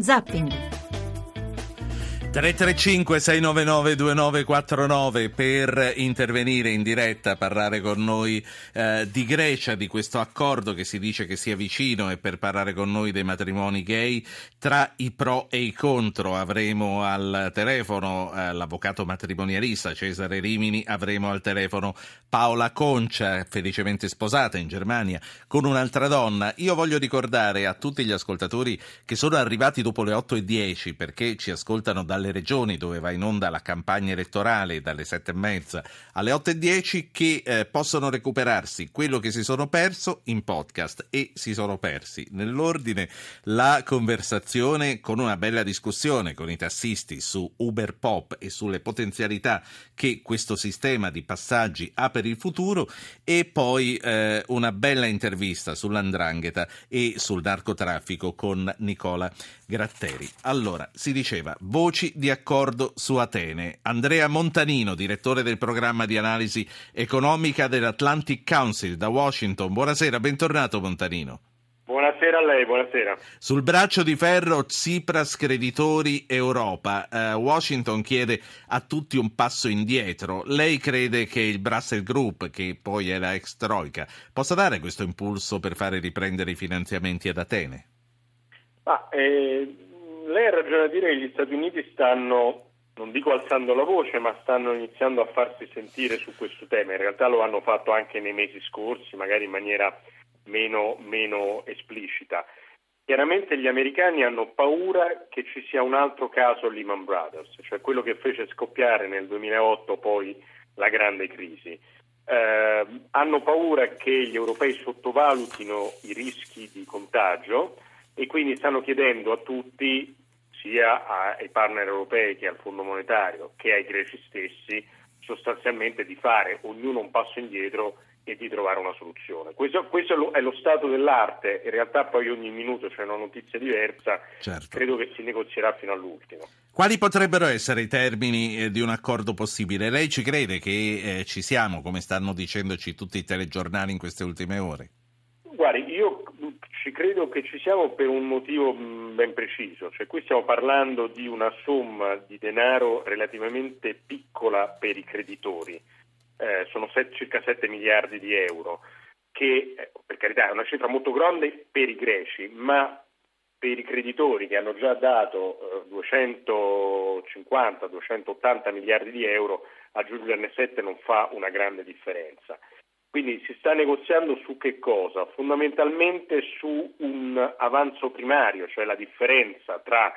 Zapping. 335 699 2949 per intervenire in diretta, parlare con noi eh, di Grecia, di questo accordo che si dice che sia vicino e per parlare con noi dei matrimoni gay tra i pro e i contro avremo al telefono eh, l'avvocato matrimonialista Cesare Rimini, avremo al telefono Paola Concia, felicemente sposata in Germania con un'altra donna. Io voglio ricordare a tutti gli ascoltatori che sono arrivati dopo le 8 e 10 perché ci ascoltano dalle alle regioni dove va in onda la campagna elettorale dalle sette e mezza alle otto e dieci che eh, possono recuperarsi quello che si sono perso in podcast e si sono persi nell'ordine la conversazione con una bella discussione con i tassisti su Uber Pop e sulle potenzialità che questo sistema di passaggi ha per il futuro e poi eh, una bella intervista sull'andrangheta e sul narcotraffico con Nicola Gratteri. Allora, si diceva voci di accordo su Atene. Andrea Montanino, direttore del programma di analisi economica dell'Atlantic Council da Washington. Buonasera, bentornato Montanino. Buonasera a lei, buonasera. Sul braccio di ferro Tsipras, creditori, Europa. Uh, Washington chiede a tutti un passo indietro. Lei crede che il Brussels Group, che poi è la ex Troika, possa dare questo impulso per fare riprendere i finanziamenti ad Atene? Ah, eh, lei ha ragione a dire che gli Stati Uniti stanno, non dico alzando la voce, ma stanno iniziando a farsi sentire su questo tema. In realtà lo hanno fatto anche nei mesi scorsi, magari in maniera meno, meno esplicita. Chiaramente gli americani hanno paura che ci sia un altro caso Lehman Brothers, cioè quello che fece scoppiare nel 2008 poi la grande crisi. Eh, hanno paura che gli europei sottovalutino i rischi di contagio e quindi stanno chiedendo a tutti, sia ai partner europei che al Fondo monetario che ai greci stessi, sostanzialmente di fare ognuno un passo indietro e di trovare una soluzione. Questo, questo, è lo stato dell'arte, in realtà poi ogni minuto c'è una notizia diversa, certo. credo che si negozierà fino all'ultimo. Quali potrebbero essere i termini eh, di un accordo possibile? Lei ci crede che eh, ci siamo, come stanno dicendoci tutti i telegiornali in queste ultime ore? Credo che ci siamo per un motivo mm, ben preciso, cioè qui stiamo parlando di una somma di denaro relativamente piccola per i creditori, eh, sono set, circa 7 miliardi di euro, che eh, per carità è una cifra molto grande per i greci, ma per i creditori che hanno già dato eh, 250-280 miliardi di euro, aggiungerne 7 non fa una grande differenza. Quindi si sta negoziando su che cosa? Fondamentalmente su un avanzo primario, cioè la differenza tra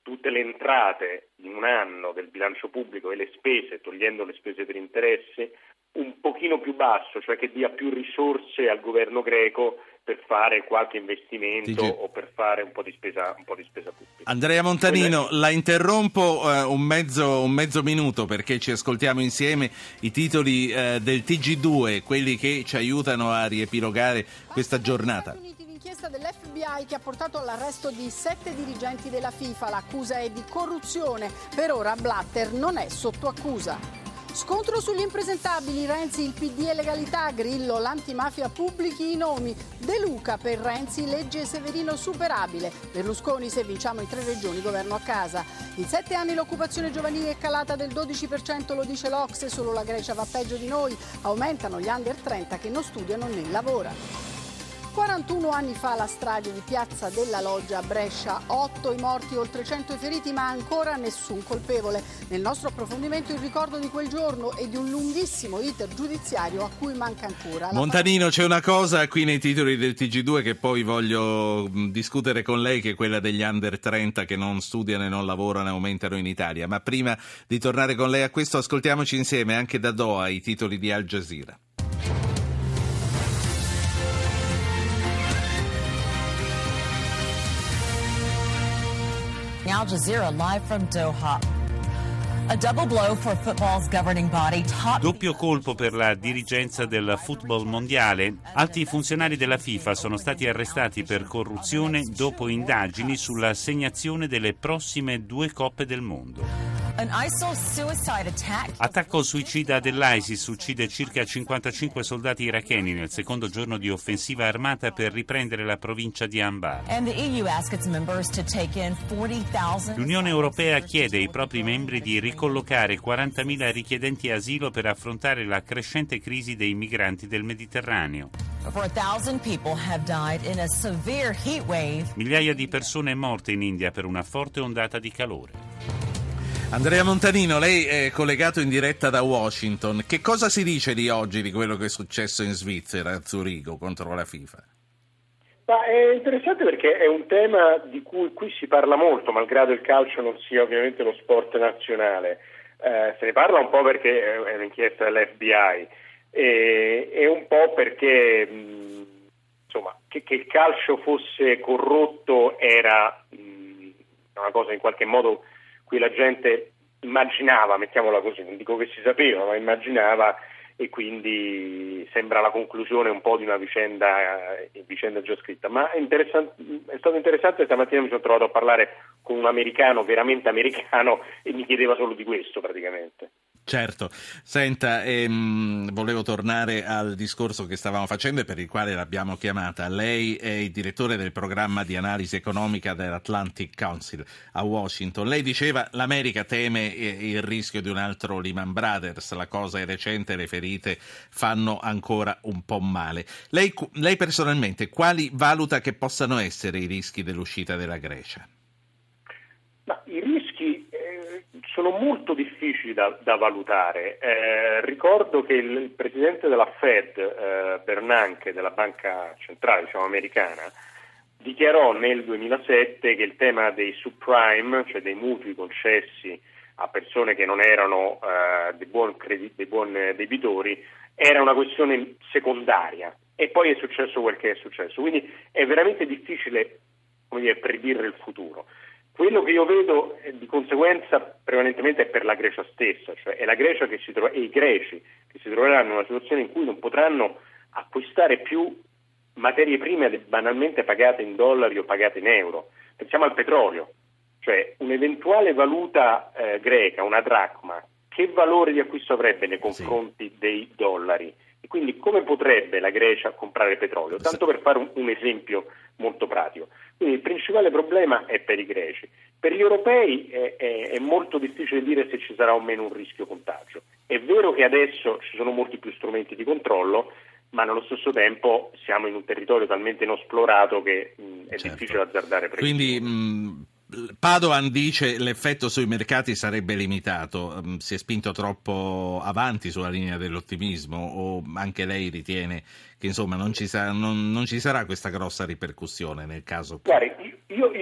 tutte le entrate in un anno del bilancio pubblico e le spese, togliendo le spese per interessi, un pochino più basso, cioè che dia più risorse al governo greco per fare qualche investimento TG. o per fare un po' di spesa, po di spesa pubblica. Andrea Montanino, la interrompo uh, un, mezzo, un, mezzo, minuto perché ci ascoltiamo insieme i titoli uh, del TG2, quelli che ci aiutano a riepilogare questa giornata l'inchiesta dell'FBI che ha portato all'arresto di sette dirigenti della FIFA. L'accusa è di corruzione. Per ora Blatter non è sotto accusa. Scontro sugli impresentabili, Renzi il PD e legalità, Grillo l'antimafia pubblichi i nomi, De Luca per Renzi legge Severino superabile, Berlusconi se vinciamo in tre regioni governo a casa. In sette anni l'occupazione giovanile è calata del 12%, lo dice l'Ox, solo la Grecia va peggio di noi, aumentano gli under 30 che non studiano né lavorano. 41 anni fa la strage di Piazza della Loggia a Brescia, 8 i morti, oltre 100 i feriti, ma ancora nessun colpevole. Nel nostro approfondimento il ricordo di quel giorno e di un lunghissimo iter giudiziario a cui manca ancora. Montanino, c'è una cosa qui nei titoli del TG2 che poi voglio mm, discutere con lei, che è quella degli under 30 che non studiano e non lavorano e aumentano in Italia. Ma prima di tornare con lei a questo, ascoltiamoci insieme anche da Doha i titoli di Al Jazeera. Al Jazeera live from Doha. Doppio colpo per la dirigenza del football mondiale. Alti funzionari della FIFA sono stati arrestati per corruzione dopo indagini sulla segnazione delle prossime due coppe del mondo. Attacco suicida dell'ISIS uccide circa 55 soldati iracheni nel secondo giorno di offensiva armata per riprendere la provincia di Anbar. L'Unione Europea chiede ai propri membri di ricollocare 40.000 richiedenti asilo per affrontare la crescente crisi dei migranti del Mediterraneo. Migliaia di persone morte in India per una forte ondata di calore. Andrea Montanino, lei è collegato in diretta da Washington. Che cosa si dice di oggi di quello che è successo in Svizzera, a Zurigo, contro la FIFA? Ma è interessante perché è un tema di cui qui si parla molto, malgrado il calcio non sia ovviamente lo sport nazionale. Eh, se ne parla un po' perché è un'inchiesta dell'FBI e, e un po' perché mh, insomma, che, che, il calcio fosse corrotto era mh, una cosa in qualche modo cui la gente immaginava, mettiamola così, non dico che si sapeva, ma immaginava e quindi sembra la conclusione un po' di una vicenda, eh, vicenda già scritta. Ma è, è, stato interessante, stamattina mi sono trovato a parlare con un americano, veramente americano, e mi chiedeva solo di questo praticamente. Certo, senta, ehm, volevo tornare al discorso che stavamo facendo e per il quale l'abbiamo chiamata. Lei è il direttore del programma di analisi economica dell'Atlantic Council a Washington. Lei diceva l'America teme il rischio di un altro Lehman Brothers, la cosa è recente, le ferite fanno ancora un po' male. Lei, lei personalmente quali valuta che possano essere i rischi dell'uscita della Grecia? Ma i rischi sono molto difficili da, da valutare. Eh, ricordo che il, il, presidente della Fed, eh, Bernanke, della banca centrale diciamo, americana, dichiarò nel 2007 che il tema dei subprime, cioè dei mutui concessi a persone che non erano eh, dei, buon credi- dei buon debitori, era una questione secondaria. E poi è successo quel che è successo. Quindi è veramente difficile dire, predire il futuro. Quello che io vedo eh, di conseguenza prevalentemente è per la Grecia stessa, cioè è la Grecia che si trova, e i greci che si troveranno in una situazione in cui non potranno acquistare più materie prime banalmente pagate in dollari o pagate in euro. Pensiamo al petrolio, cioè un'eventuale valuta eh, greca, una dracma, che valore di acquisto avrebbe nei confronti sì. dei dollari? E quindi come potrebbe la Grecia comprare petrolio? Tanto per fare un, un esempio molto pratico. Quindi il principale problema è per i greci. Per gli europei è, è, è, molto difficile dire se ci sarà o meno un rischio contagio. È vero che adesso ci sono molti più strumenti di controllo, ma nello stesso tempo siamo in un territorio talmente inesplorato che mh, è certo. difficile azzardare previsioni. Quindi mh, Padoan dice che l'effetto sui mercati sarebbe limitato, mm, si è spinto troppo avanti sulla linea dell'ottimismo o anche lei ritiene che insomma non ci, sarà, non, non ci sarà questa grossa ripercussione nel caso? Guardi,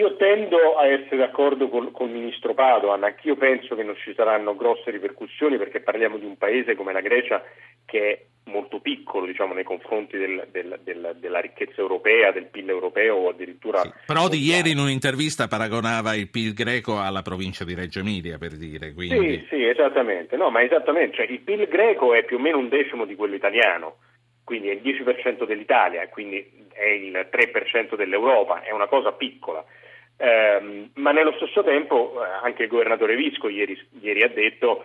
io, tendo a essere d'accordo con, con, il ministro Padoan, anch'io penso che non ci saranno grosse ripercussioni perché parliamo di un paese come la Grecia che è molto piccolo diciamo, nei confronti del, del, del, della ricchezza europea, del PIL europeo o addirittura... Sì. Prodi ieri in un'intervista paragonava il PIL greco alla provincia di Reggio Emilia per dire. Quindi... Sì, sì, esattamente, no, ma esattamente, cioè, il PIL greco è più o meno un decimo di quello italiano, quindi è il 10% dell'Italia, quindi è il 3% dell'Europa, è una cosa piccola. Eh, ma nello stesso tempo eh, anche il governatore Visco ieri, ieri ha detto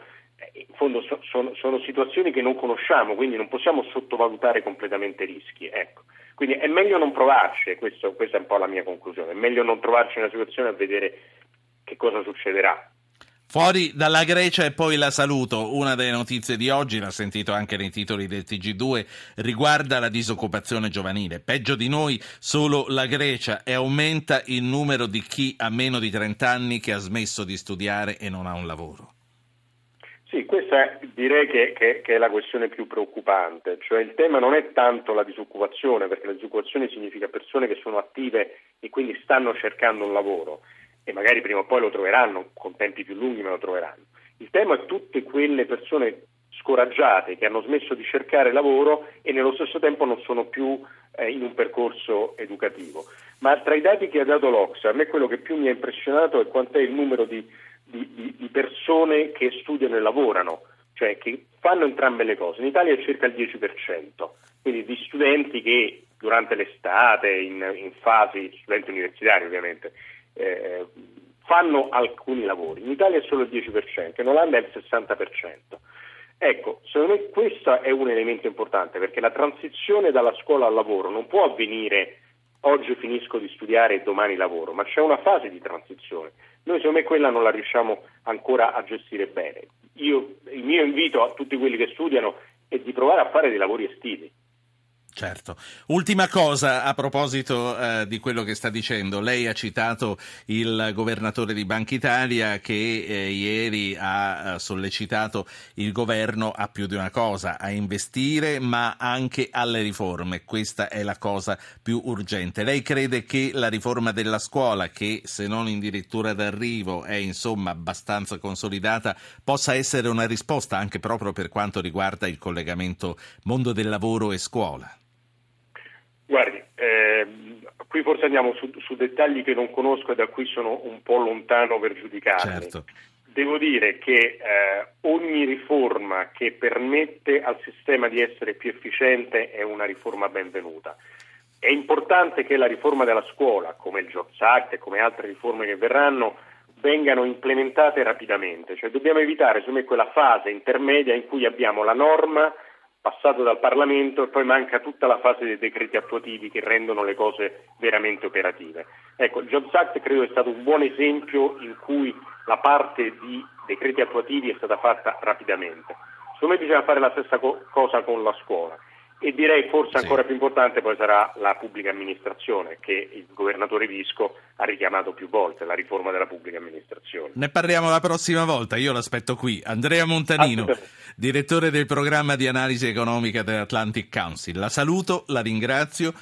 in fondo so, sono, sono, situazioni che non conosciamo, quindi non possiamo sottovalutare completamente i rischi. Ecco. Quindi è meglio non provarci, questo, questa è un po' la mia conclusione, è meglio non trovarci in una situazione a vedere che cosa succederà. Fuori dalla Grecia e poi la saluto. Una delle notizie di oggi, l'ha sentito anche nei titoli del TG2, riguarda la disoccupazione giovanile. Peggio di noi solo la Grecia e aumenta il numero di chi ha meno di 30 anni che ha smesso di studiare e non ha un lavoro. Sì, questa direi che, che, che, è la questione più preoccupante, cioè il tema non è tanto la disoccupazione, perché la disoccupazione significa persone che sono attive e quindi stanno cercando un lavoro e magari prima o poi lo troveranno, con tempi più lunghi ma lo troveranno. Il tema è tutte quelle persone scoraggiate che hanno smesso di cercare lavoro e nello stesso tempo non sono più eh, in un percorso educativo. Ma tra i dati che ha dato l'Oxa, a me quello che più mi ha impressionato è quant'è il numero di di, di, di persone che studiano e lavorano, cioè che fanno entrambe le cose. In Italia è circa il 10%, quindi di studenti che durante l'estate, in, in fasi, studenti universitari ovviamente, eh, fanno alcuni lavori. In Italia è solo il 10%, in Olanda è il 60%. Ecco, secondo me questo è un elemento importante perché la transizione dalla scuola al lavoro non può avvenire oggi finisco di studiare e domani lavoro, ma c'è una fase di transizione. Noi secondo me quella non la riusciamo ancora a gestire bene. Io, il mio invito a tutti quelli che studiano è di provare a fare dei lavori estivi Certo. Ultima cosa a proposito eh, di quello che sta dicendo. Lei ha citato il governatore di Banca Italia che eh, ieri ha eh, sollecitato il governo a più di una cosa, a investire ma anche alle riforme. Questa è la cosa più urgente. Lei crede che la riforma della scuola, che se non addirittura d'arrivo è insomma abbastanza consolidata, possa essere una risposta anche proprio per quanto riguarda il collegamento mondo del lavoro e scuola? Guardi, eh, qui forse andiamo su, su, dettagli che non conosco e da cui sono un po' lontano per giudicarli. Certo. Devo dire che eh, ogni riforma che permette al sistema di essere più efficiente è una riforma benvenuta. È importante che la riforma della scuola, come il Jobs Act e come altre riforme che verranno, vengano implementate rapidamente. Cioè dobbiamo evitare, secondo me, quella fase intermedia in cui abbiamo la norma passato dal Parlamento e poi manca tutta la fase dei decreti attuativi che rendono le cose veramente operative. Ecco, il Jobs Act credo è stato un buon esempio in cui la parte di decreti attuativi è stata fatta rapidamente. Secondo me bisogna fare la stessa co- cosa con la scuola e direi forse ancora sì. più importante poi sarà la pubblica amministrazione che il governatore Visco ha richiamato più volte, la riforma della pubblica amministrazione. Ne parliamo la prossima volta, io l'aspetto qui. Andrea Montanino, direttore del programma di analisi economica dell'Atlantic Council. La saluto, la ringrazio